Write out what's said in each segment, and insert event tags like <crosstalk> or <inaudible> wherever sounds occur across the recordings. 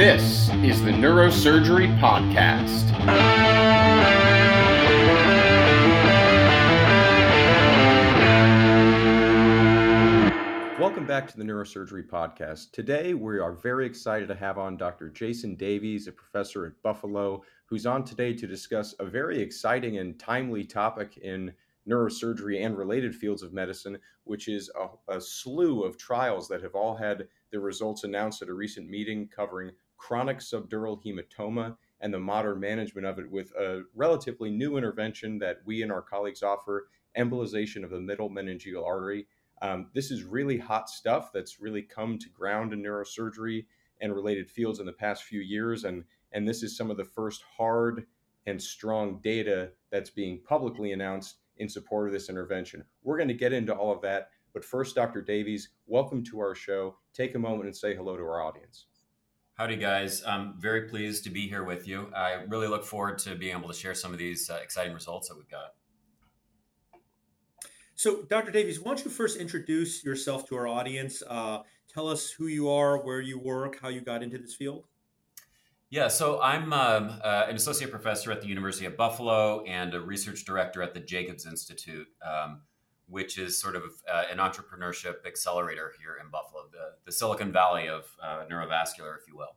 This is the Neurosurgery Podcast. Welcome back to the Neurosurgery Podcast. Today, we are very excited to have on Dr. Jason Davies, a professor at Buffalo, who's on today to discuss a very exciting and timely topic in neurosurgery and related fields of medicine, which is a, a, slew of trials that have all had their results announced at a recent meeting covering chronic subdural hematoma and the modern management of it with a relatively new intervention that we and our colleagues offer embolization of the middle meningeal artery. Um, this is really hot stuff that's really come to ground in neurosurgery and related fields in the past few years. And, and this is some of the first hard and strong data that's being publicly announced in support of this intervention. We're going to get into all of that. But first, Dr. Davies, welcome to our show. Take a moment and say hello to our audience. Howdy, guys. I'm very pleased to be here with you. I really look forward to being able to share some of these uh, exciting results that we've got. So, Dr. Davies, why don't you first introduce yourself to our audience? Uh, tell us who you are, where you work, how you got into this field. Yeah, so I'm um, uh, an associate professor at the University of Buffalo and a research director at the Jacobs Institute, um, which is sort of uh, an entrepreneurship accelerator here in Buffalo, the, the Silicon Valley of uh, neurovascular, if you will.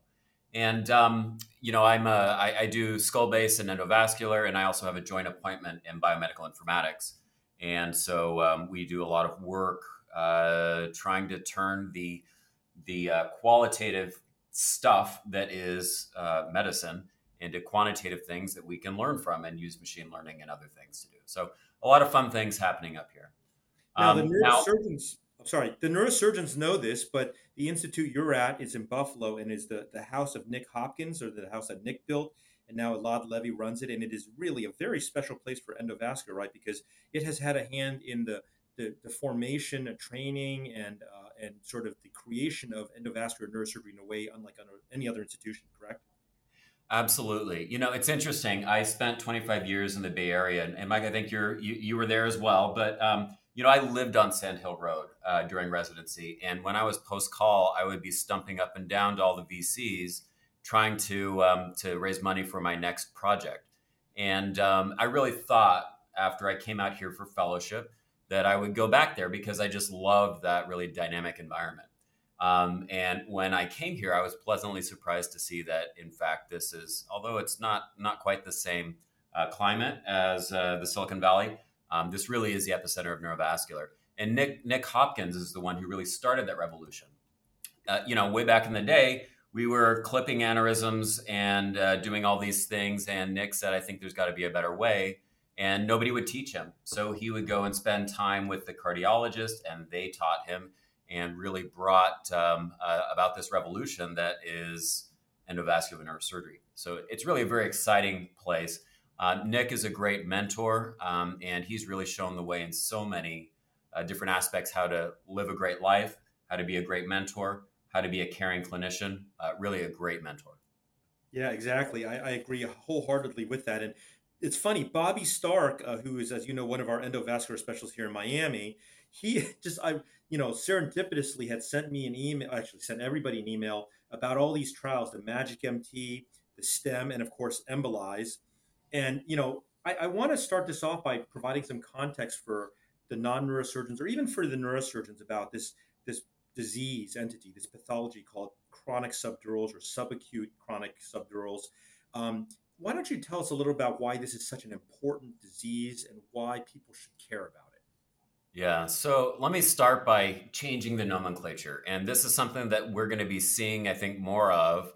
And um, you know, I'm a, I, I do skull base and endovascular, and I also have a joint appointment in biomedical informatics. And so um, we do a lot of work uh, trying to turn the the uh, qualitative stuff that is uh, medicine into quantitative things that we can learn from and use machine learning and other things to do. So a lot of fun things happening up here. Now um, the neurosurgeons, now, sorry, the neurosurgeons know this, but the institute you're at is in Buffalo and is the, the house of Nick Hopkins or the house that Nick built. And now Elad Levy runs it. And it is really a very special place for endovascular, right? Because it has had a hand in the the, the formation and training and uh, and sort of the creation of endovascular neurosurgery in a way unlike any other institution, correct? Absolutely. You know, it's interesting. I spent 25 years in the Bay Area, and, and Mike, I think you're you, you were there as well. But um, you know, I lived on Sand Hill Road uh, during residency, and when I was post call, I would be stumping up and down to all the VCs trying to um, to raise money for my next project. And um, I really thought after I came out here for fellowship that I would go back there because I just loved that really dynamic environment. Um, and when I came here, I was pleasantly surprised to see that, in fact, this is, although it's not not quite the same uh, climate as uh, the Silicon Valley, um, this really is the epicenter of neurovascular. And Nick Nick Hopkins is the one who really started that revolution. Uh, you know, way back in the day, we were clipping aneurysms and uh, doing all these things, and Nick said, "I think there's got to be a better way." and nobody would teach him. So he would go and spend time with the cardiologist, and they taught him and really brought um, uh, about this revolution that is endovascular neurosurgery. So it's really a very exciting place. Uh, Nick is a great mentor, um, and he's really shown the way in so many uh, different aspects how to live a great life, how to be a great mentor, how to be a caring clinician. Uh, really, a great mentor. Yeah, exactly. I, I, agree wholeheartedly with that. And it's funny, Bobby Starke, uh, who is, as you know, one of our endovascular specialists here in Miami, he <laughs> just, I, you know, serendipitously had sent me an email, actually sent everybody an email about all these trials, the Magic MT, the STEM, and of course, EMBOLISE. And, you know, I, I want to start this off by providing some context for the non-neurosurgeons or even for the neurosurgeons about this, this disease entity, this pathology called chronic subdurals or subacute chronic subdurals. Um, why don't you tell us a little about why this is such an important disease and why people should care about it? Yeah, so let me start by changing the nomenclature. And this is something that we're going to be seeing, I think, more of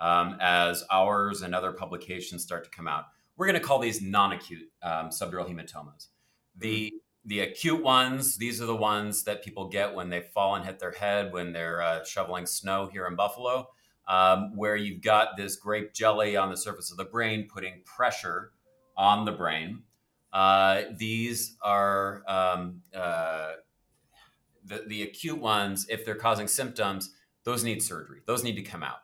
um, as ours and other publications start to come out. We're going to call these non acute um, subdural hematomas. The mm-hmm. the acute ones, these are the ones that people get when they fall and hit their head when they're uh, shoveling snow here in Buffalo um, where you've got this grape jelly on the surface of the brain putting pressure on the brain. Uh, these are um, uh, the, the acute ones, if they're causing symptoms, those need surgery. Those need to come out.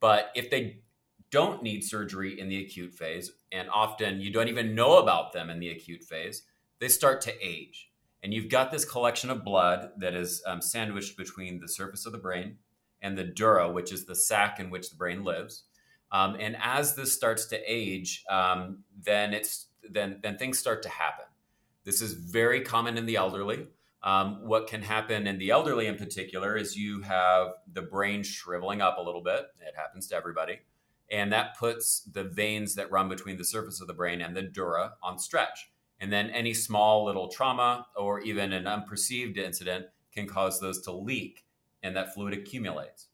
But if they don't need surgery in the acute phase, and often you don't even know about them in the acute phase, they start to age. And you've got this collection of blood that is um, sandwiched between the surface of the brain and the dura, which is the sac in which the brain lives. Um, and as this starts to age, um, then it's then then things start to happen. This is very common in the elderly. Um, what can happen in the elderly, in particular, is you have the brain shriveling up a little bit. It happens to everybody, and that puts the veins that run between the surface of the brain and the dura on stretch. And then any small little trauma or even an unperceived incident can cause those to leak, and that fluid accumulates.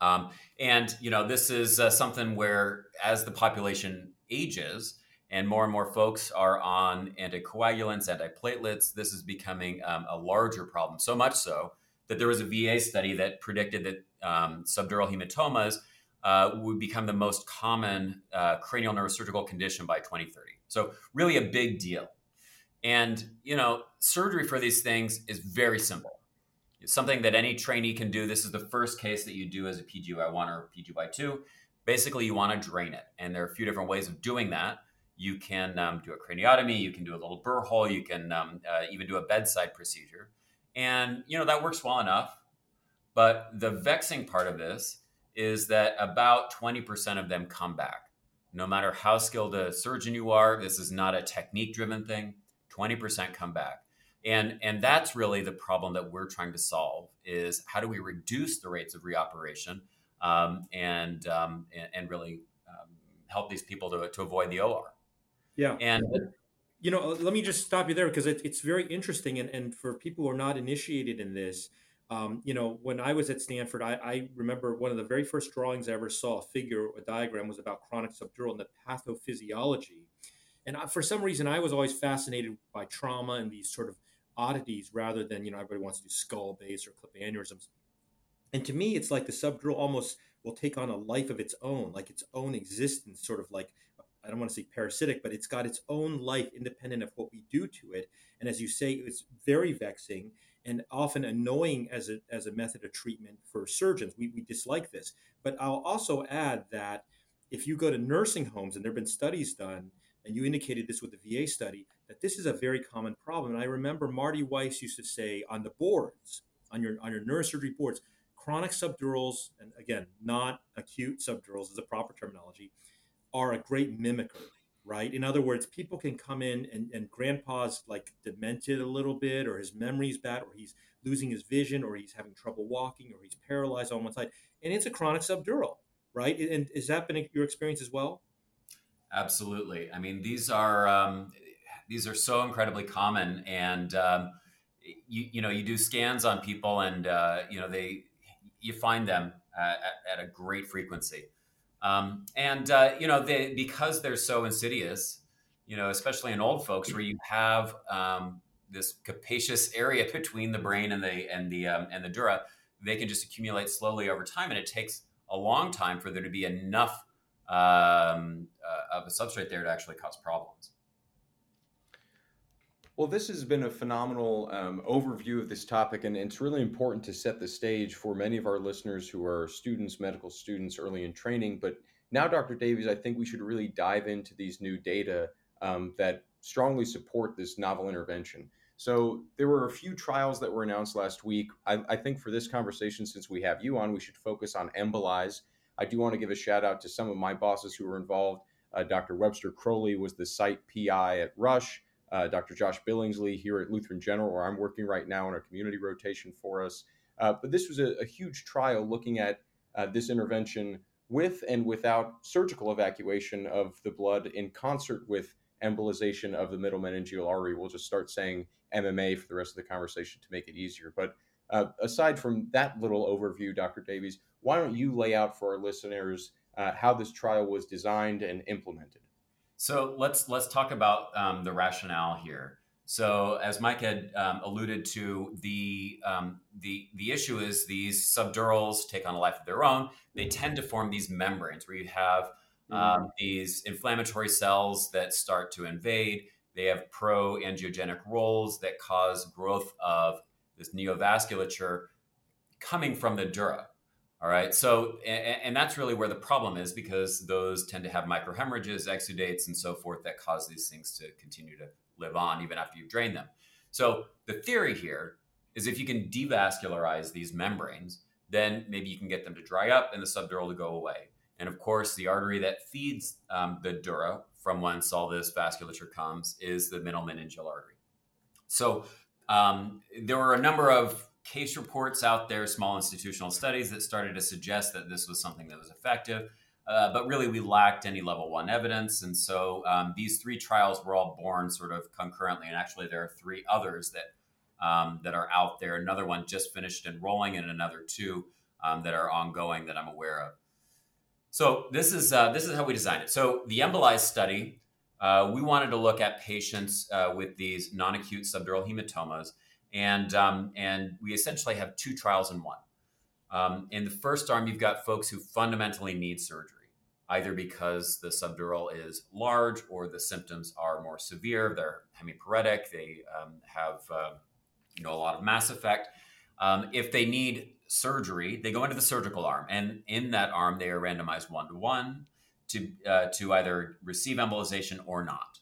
Um, and you know, this is uh, something where as the population ages and more and more folks are on anticoagulants, antiplatelets, this is becoming um, a larger problem. So much so that there was a VA study that predicted that um, subdural hematomas uh, would become the most common uh, cranial neurosurgical condition by 2030. So really a big deal. And you know, surgery for these things is very simple It's something that any trainee can do. This is the first case that you do as a PGY1 or PGY2. Basically, you want to drain it. And there are a few different ways of doing that. You can um, do a craniotomy, you can do a little burr hole, you can um, uh, even do a bedside procedure. And, you know, that works well enough. But the vexing part of this is that about 20% of them come back. No matter how skilled a surgeon you are, this is not a technique driven thing. 20% come back and and that's really the problem that we're trying to solve is how do we reduce the rates of reoperation um, and, um, and, and really um, help these people to, to avoid the OR. Yeah, and you know, let me just stop you there because it, it's very interesting, and, and for people who are not initiated in this. Um, you know, when I was at Stanford, I, I, remember one of the very first drawings I ever saw, a figure, a diagram, was about chronic subdural and the pathophysiology. And I, for some reason, I was always fascinated by trauma and these sort of oddities rather than you know everybody wants to do skull base or clip aneurysms. And to me, it's like the subdural almost will take on a life of its own, like its own existence, sort of like I don't want to say parasitic, but it's got its own life independent of what we do to it. And as you say, it's very vexing and often annoying as a, as a method of treatment for surgeons. We, we dislike this. But I'll also add that if you go to nursing homes, and there have been studies done, and you indicated this with the VA study, that this is a very common problem. And I remember Marty Weiss used to say on the boards, on your on your neurosurgery boards, chronic subdurals, and again, not acute subdurals is a proper terminology, are a great mimicker, right? In other words, people can come in and, and grandpa's like demented a little bit, or his memory's bad, or he's losing his vision, or he's having trouble walking, or he's paralyzed on one side, and it's a chronic subdural, right? And has that been your experience as well? Absolutely. I mean, these are um, these are so incredibly common, and um, you you know you do scans on people, and uh, you know they you find them at, at a great frequency, um, and uh, you know they because they're so insidious. You know, especially in old folks, where you have um, this capacious area between the brain and the and the um, and the dura, they can just accumulate slowly over time, and it takes a long time for there to be enough um, uh, of a substrate there to actually cause problems. Well, this has been a phenomenal um, overview of this topic, and it's really important to set the stage for many of our listeners who are students, medical students, early in training. But now, Dr. Davies, I think we should really dive into these new data um, that strongly support this novel intervention. So, there were a few trials that were announced last week. I, I think for this conversation, since we have you on, we should focus on EMBOLISE I do want to give a shout out to some of my bosses who were involved. Uh, Dr. Webster Crowley was the site PI at Rush. Uh, Dr. Josh Billingsley here at Lutheran General, where I'm working right now in a community rotation for us. Uh, but this was a, a, huge trial looking at uh, this intervention with and without surgical evacuation of the blood in concert with embolization of the middle meningeal artery. We'll just start saying MMA for the rest of the conversation to make it easier. But uh, aside from that little overview, Dr. Davies, why don't you lay out for our listeners uh, how this trial was designed and implemented? So let's let's talk about um, the rationale here. So as Mike had um, alluded to, the um, the the issue is these subdurals take on a life of their own. They tend to form these membranes where you have um, mm-hmm. these inflammatory cells that start to invade. They have pro angiogenic roles that cause growth of this neovasculature coming from the dura. All right. So, and, and, that's really where the problem is because those tend to have microhemorrhages, exudates, and so forth that cause these things to continue to live on even after you've drained them. So, the theory here is if you can devascularize these membranes, then maybe you can get them to dry up and the subdural to go away. And of course, the artery that feeds um, the dura, from whence all this vasculature comes, is the middle meningeal artery. So um, there were a number of case reports out there, small institutional studies that started to suggest that this was something that was effective. Uh, but really, we lacked any level one evidence. And so um, these three trials were all born sort of concurrently. And actually, there are three others that, um, that are out there. Another one just finished enrolling, and another two um, that are ongoing that I'm aware of. So this is uh, this is how we designed it. So the embolized study, uh, we wanted to look at patients uh, with these non-acute subdural hematomas, and um, and we essentially have two trials in one. Um, in the first arm, you've got folks who fundamentally need surgery, either because the subdural is large or the symptoms are more severe. They're hemiparetic. They um, have uh, you know a lot of mass effect. Um, if they need surgery, they go into the surgical arm, and in that arm, they are randomized one to one to uh, to either receive embolization or not.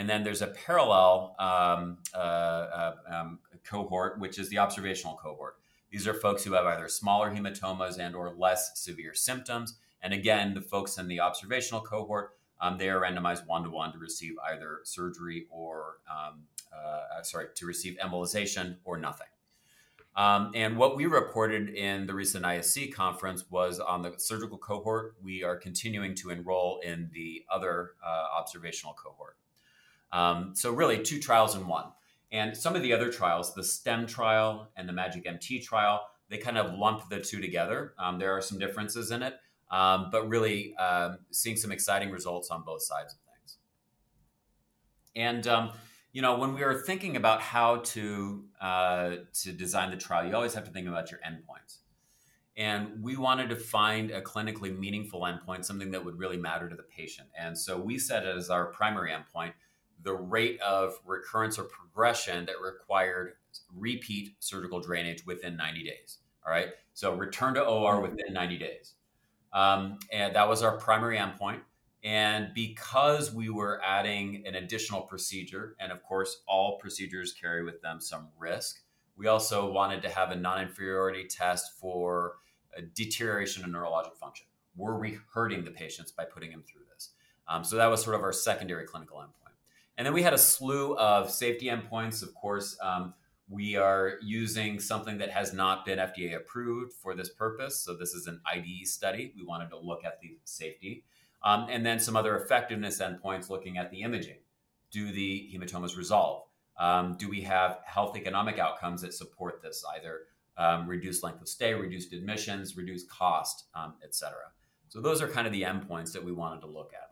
And then there's a parallel um, uh, uh, um, cohort, which is the observational cohort. These are folks who have either smaller hematomas and or less severe symptoms. And again, the folks in the observational cohort, um, they are randomized one to one to receive either surgery or, um, uh, uh, sorry, to receive embolization or nothing. Um, and what we reported in the recent ISC conference was on the surgical cohort, we are continuing to enroll in the other uh, observational cohort. Um, so, really, two trials in one. And some of the other trials, the STEM trial and the Magic MT trial, they kind of lump the two together. Um, there are some differences in it, um, but really um, seeing some exciting results on both sides of things. And um, you know, when we are thinking about how to uh, to design the trial, you always have to think about your endpoints. And we wanted to find a clinically meaningful endpoint, something that would really matter to the patient. And so we set it as our primary endpoint the rate of recurrence or progression that required repeat surgical drainage within 90 days. All right. So return to OR within 90 days. Um, and that was our primary endpoint. And because we were adding an additional procedure, and of course, all procedures carry with them some risk, we also wanted to have a non inferiority test for deterioration in neurologic function. Were we hurting the patients by putting them through this? Um, so that was sort of our secondary clinical endpoint. And then we had a slew of safety endpoints. Of course, um, we are using something that has not been FDA approved for this purpose. So this is an IDE study. We wanted to look at the safety. Um, and then some other effectiveness endpoints looking at the imaging. Do the hematomas resolve? Um, do we have health economic outcomes that support this, either um, reduced length of stay, reduced admissions, reduced cost, um, et cetera? So those are kind of the endpoints that we wanted to look at.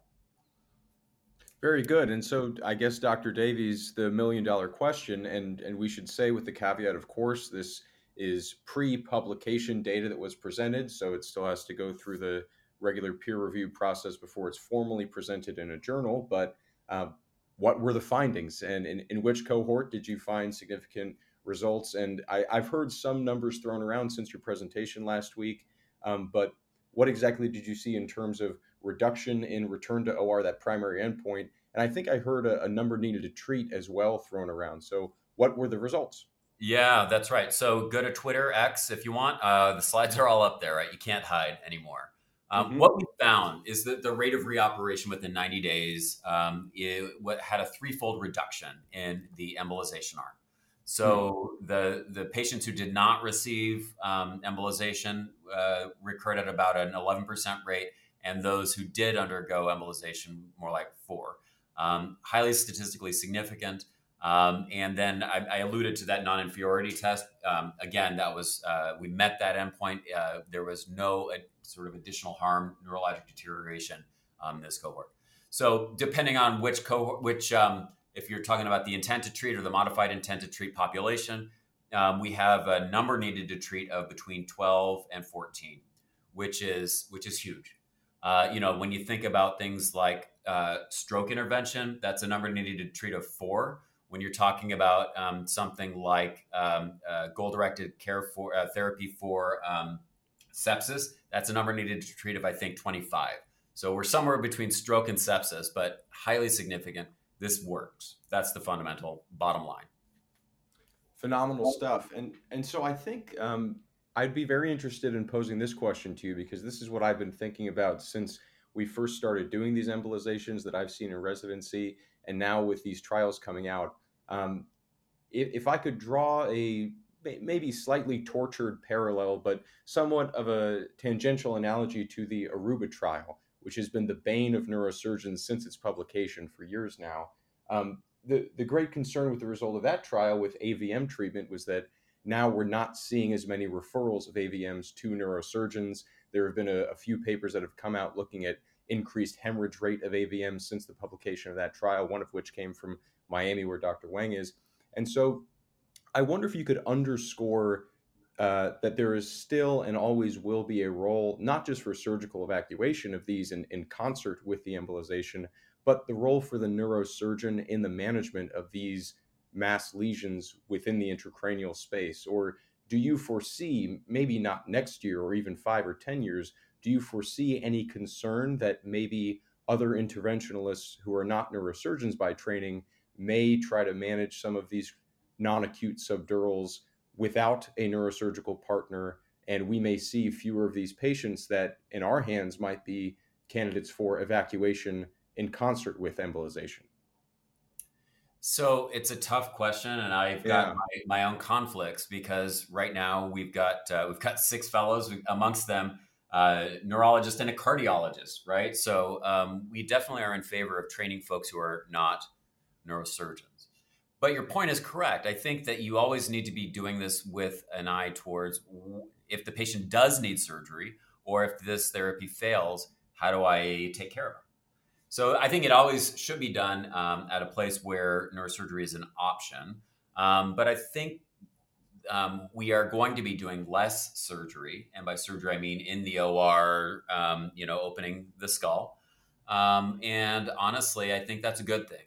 Very good. And so I guess Dr. Davies, the million dollar question, and and we should say with the caveat, of course, this is pre-publication data that was presented, so it still has to go through the regular peer review process before it's formally presented in a journal. But uh, what were the findings, and in, in which cohort did you find significant results? And I, have heard some numbers thrown around since your presentation last week, um, but what exactly did you see in terms of reduction in return to OR, that primary endpoint. And I think I heard a, a number needed to treat as well thrown around. So, what were the results? Yeah, that's right. So go to Twitter X if you want. Uh, the slides are all up there, right? You can't hide anymore. Um, mm-hmm. What we found is that the rate of reoperation within 90 days um, it, had a threefold reduction in the embolization arm. So mm-hmm. the the patients who did not receive um, embolization uh, recurred at about an 11% rate, and those who did undergo embolization more like four. Um, highly statistically significant. Um, and then I, I, alluded to that non-inferiority test. Um, again, that was uh, we met that endpoint. Uh, there was no sort of additional harm, neurologic deterioration um, in this cohort. So depending on which cohort, which um, if you're talking about the intent to treat or the modified intent to treat population, um, we have a number needed to treat of between 12 and 14, which is which is huge. Uh, you know, when you think about things like uh, stroke intervention, that's a number needed to treat of four. When you're talking about um, something like um, uh, goal-directed care for uh, therapy for um, sepsis, that's a number needed to treat of I think 25. So we're somewhere between stroke and sepsis, but highly significant. This works. That's the fundamental bottom line. Phenomenal stuff. And and so I think um, I'd be very interested in posing this question to you because this is what I've been thinking about since we first started doing these embolizations that I've seen in residency, and now with these trials coming out. Um, if, if I could draw a maybe slightly tortured parallel, but somewhat of a tangential analogy to the Aruba trial, which has been the bane of neurosurgeons since its publication for years now. Um, the, the great concern with the result of that trial with AVM treatment was that now we're not seeing as many referrals of AVMs to neurosurgeons. There have been a, a few papers that have come out looking at increased hemorrhage rate of AVMs since the publication of that trial, one of which came from Miami, where Dr. Wang is. And so I wonder if you could underscore uh, that there is still and always will be a role, not just for surgical evacuation of these in, in concert with the embolization, but the role for the neurosurgeon in the management of these mass lesions within the intracranial space? Or do you foresee, maybe not next year or even five or 10 years, do you foresee any concern that maybe other interventionalists who are not neurosurgeons by training may try to manage some of these non acute subdurals without a neurosurgical partner? And we may see fewer of these patients that, in our hands, might be candidates for evacuation in concert with embolization. So it's a tough question, and I've got yeah. my, my, own conflicts because right now we've got uh, we've got six fellows amongst them, uh, neurologist and a cardiologist, right? So um, we definitely are in favor of training folks who are not neurosurgeons. But your point is correct. I think that you always need to be doing this with an eye towards if the patient does need surgery or if this therapy fails, how do I take care of them? So I think it always should be done um, at a place where neurosurgery is an option. Um, but I think um, we are going to be doing less surgery, and by surgery I mean in the OR, um, you know, opening the skull. Um, and honestly, I think that's a good thing.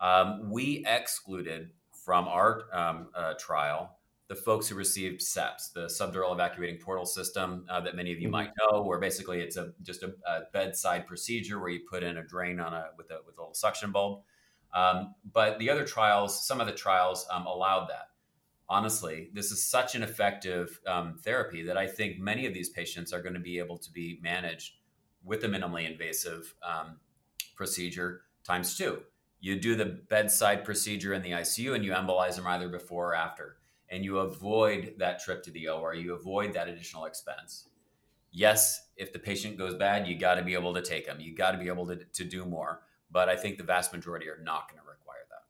Um, we excluded from our uh, trial the folks who received SEPS, the subdural evacuating portal system uh, that many of you mm-hmm. might know, where basically it's a just a, a, bedside procedure where you put in a drain on a with a with a little suction bulb. Um, but the other trials, some of the trials um, allowed that. Honestly, this is such an effective um, therapy that I think many of these patients are going to be able to be managed with a minimally invasive um, procedure times two. You do the bedside procedure in the ICU and you embolize them either before or after and you avoid that trip to the OR, you avoid that additional expense. Yes, if the patient goes bad, you got to be able to take them. You got to be able to, to do more. But I think the vast majority are not going to require that.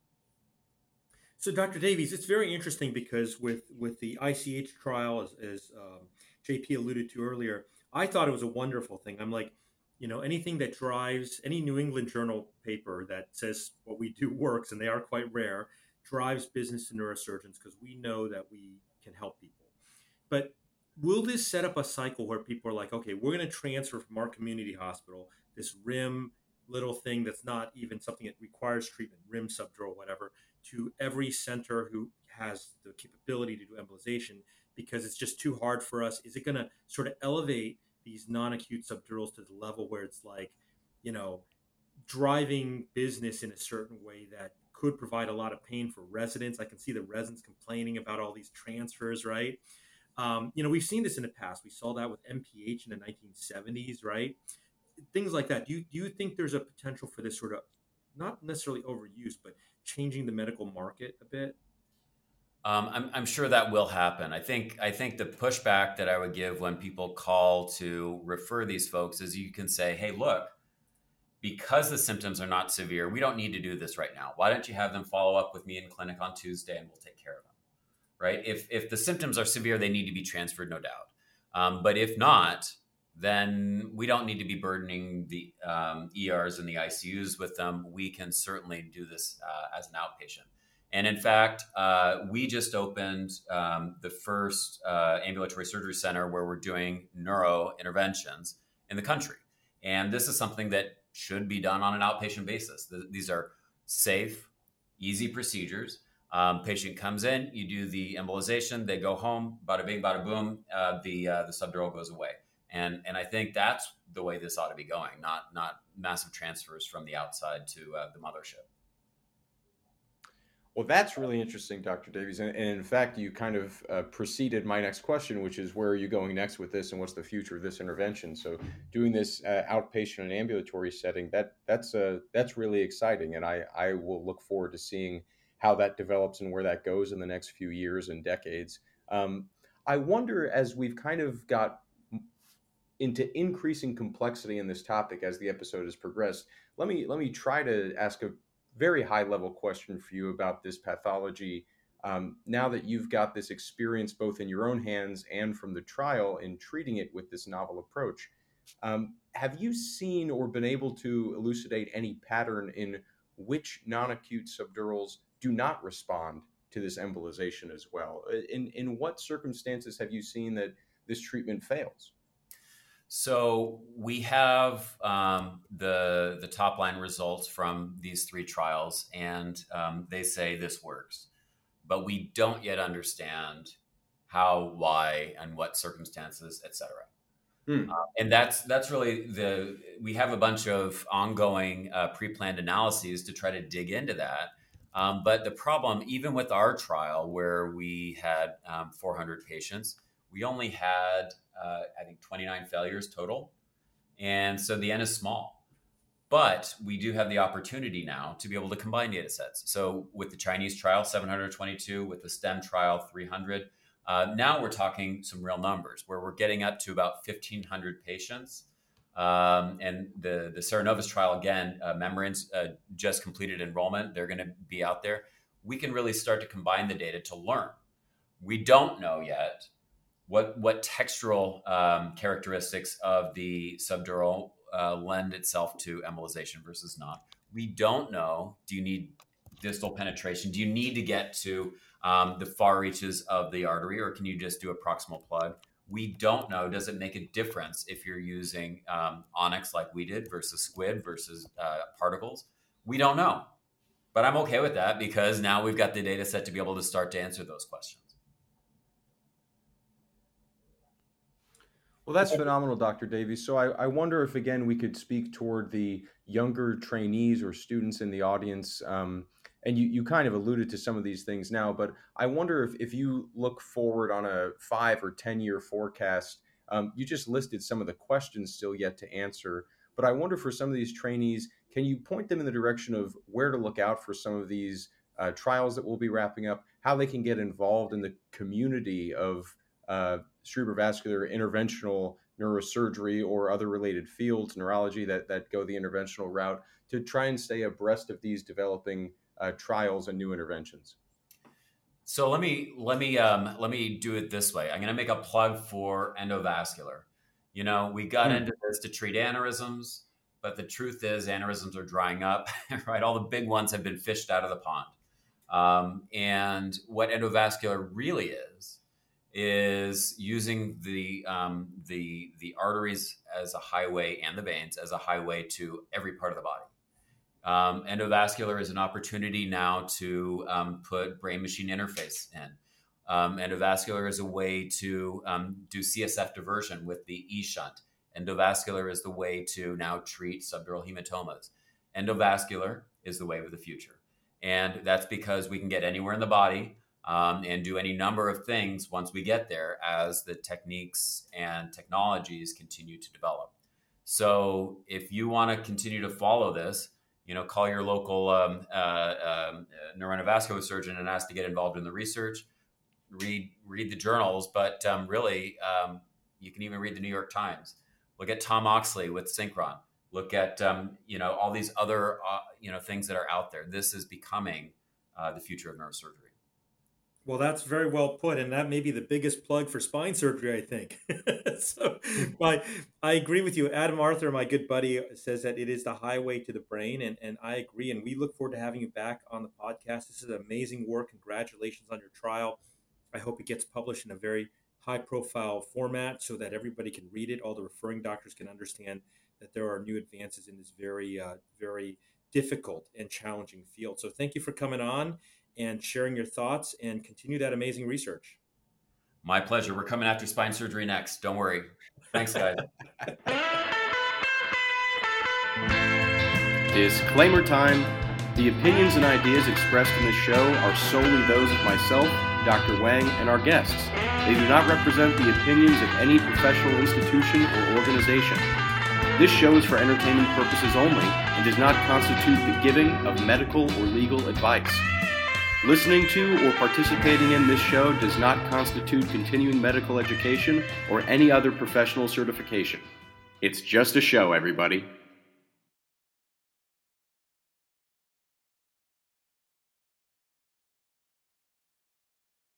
So, Dr. Davies, it's very interesting because with with the ICH trial, as, as um, JP alluded to earlier, I thought it was a wonderful thing. I'm like, you know, anything that drives any New England Journal paper that says what we do works, and they are quite rare drives business to neurosurgeons because we know that we can help people. But will this set up a cycle where people are like, okay, we're going to transfer from our community hospital this RIM little thing that's not even something that requires treatment, RIM subdural, whatever, to every center who has the capability to do embolization because it's just too hard for us? Is it going to sort of elevate these non acute subdurals to the level where it's like, you know, driving business in a certain way that could provide a lot of pain for residents. I can see the residents complaining about all these transfers, right? Um, you know, we've seen this in the past. We saw that with NPH in the 1970s, right? Things like that. Do you, do you think there's a potential for this sort of not necessarily overuse, but changing the medical market a bit? Um, I'm, I'm, sure that will happen. I think I think the pushback that I would give when people call to refer these folks is you can say, "Hey, look, because the symptoms are not severe, we don't need to do this right now. Why don't you have them follow up with me in clinic on Tuesday and we'll take care of them? Right? If if the symptoms are severe, they need to be transferred, no doubt. Um, but if not, then we don't need to be burdening the um, ERs and the ICUs with them. We can certainly do this uh, as an outpatient. And in fact, uh, we just opened um, the first uh, ambulatory surgery center where we're doing neuro interventions in the country. And this is something that should be done on an outpatient basis. these are safe, easy procedures. Um, patient comes in, you do the embolization, they go home, bada bing, bada boom, uh, the uh, the subdural goes away. And and I think that's the way this ought to be going, not not massive transfers from the outside to uh, the mothership. Well, that's really interesting, Dr. Davies. And, in fact, you kind of uh, preceded my next question, which is where are you going next with this and what's the future of this intervention? So doing this uh, outpatient and ambulatory setting, that that's uh, that's really exciting. And I, I will look forward to seeing how that develops and where that goes in the next few years and decades. Um, I wonder as we've kind of got into increasing complexity in this topic as the episode has progressed, let me let me try to ask a very high level question for you about this pathology. Um, now that you've got this experience both in your own hands and from the trial in treating it with this novel approach, um, have you seen or been able to elucidate any pattern in which non acute subdurals do not respond to this embolization as well? In, in what circumstances have you seen that this treatment fails? So we have um, the the top line results from these three trials, and um, they say this works, but we don't yet understand how, why, and what circumstances, etc. Hmm. Uh, and that's that's really the we have a bunch of ongoing uh, pre-planned analyses to try to dig into that. Um, but the problem, even with our trial, where we had um, 400 patients, we only had uh, I think 29 failures total. And so the N is small. But we do have the opportunity now to be able to combine data sets. So with the Chinese trial, 722, with the STEM trial, 300. Uh, now we're talking some real numbers where we're getting up to about 1,500 patients. Um, and the, the Cerenovus trial, again, uh, uh, just completed enrollment. They're going to be out there. We can really start to combine the data to learn. We don't know yet what what textural um, characteristics of the subdural uh, lend itself to embolization versus not. We don't know. Do you need distal penetration? Do you need to get to um, the far reaches of the artery, or can you just do a proximal plug? We don't know. Does it make a difference if you're using um, onyx like we did versus squid versus uh, particles? We don't know. But I'm okay with that because now we've got the data set to be able to start to answer those questions. Well, that's phenomenal, Dr. Davies. So I, I, wonder if, again, we could speak toward the younger trainees or students in the audience. Um, and you, you kind of alluded to some of these things now, but I wonder if, if you look forward on a five or 10 year forecast, um, you just listed some of the questions still yet to answer. But I wonder for some of these trainees, can you point them in the direction of where to look out for some of these uh, trials that we'll be wrapping up, how they can get involved in the community of uh, cerebrovascular interventional neurosurgery or other related fields, neurology that, that go the interventional route, to try and stay abreast of these developing uh, trials and new interventions? So let me let me um, let me do it this way. I'm going to make a plug for endovascular. You know, we got hmm. into this to treat aneurysms, but the truth is aneurysms are drying up. <laughs> Right, all the big ones have been fished out of the pond. Um, and what endovascular really is is using the um, the the arteries as a highway and the veins as a highway to every part of the body. Um, endovascular is an opportunity now to um, put brain machine interface in. Um, endovascular is a way to um, do CSF diversion with the E shunt. Endovascular is the way to now treat subdural hematomas. Endovascular is the way of the future. And that's because we can get anywhere in the body um, and do any number of things once we get there as the techniques and technologies continue to develop. So if you want to continue to follow this, you know, call your local um, uh, um, neuroendovascular surgeon and ask to get involved in the research. Read read the journals, but um, really, um, you can even read the New York Times. Look at Tom Oxley with Synchron. Look at um, you know all these other uh, you know things that are out there. This is becoming uh, the future of neurosurgery. Well, that's very well put, and that may be the biggest plug for spine surgery, I think. <laughs> so, I, I agree with you. Adam Arthur, my good buddy, says that it is the highway to the brain, and, and I agree. And we look forward to having you back on the podcast. This is amazing work. Congratulations on your trial. I hope it gets published in a very high profile format so that everybody can read it. All the referring doctors can understand that there are new advances in this very, uh, very difficult and challenging field. So, thank you for coming on and sharing your thoughts and continue that amazing research. My pleasure. We're coming after spine surgery next. Don't worry. Thanks, guys. <laughs> Disclaimer time. The opinions and ideas expressed in this show are solely those of myself, Dr. Wang, and our guests. They do not represent the opinions of any professional institution or organization. This show is for entertainment purposes only and does not constitute the giving of medical or legal advice. Listening to or participating in this show does not constitute continuing medical education or any other professional certification. It's just a show, everybody.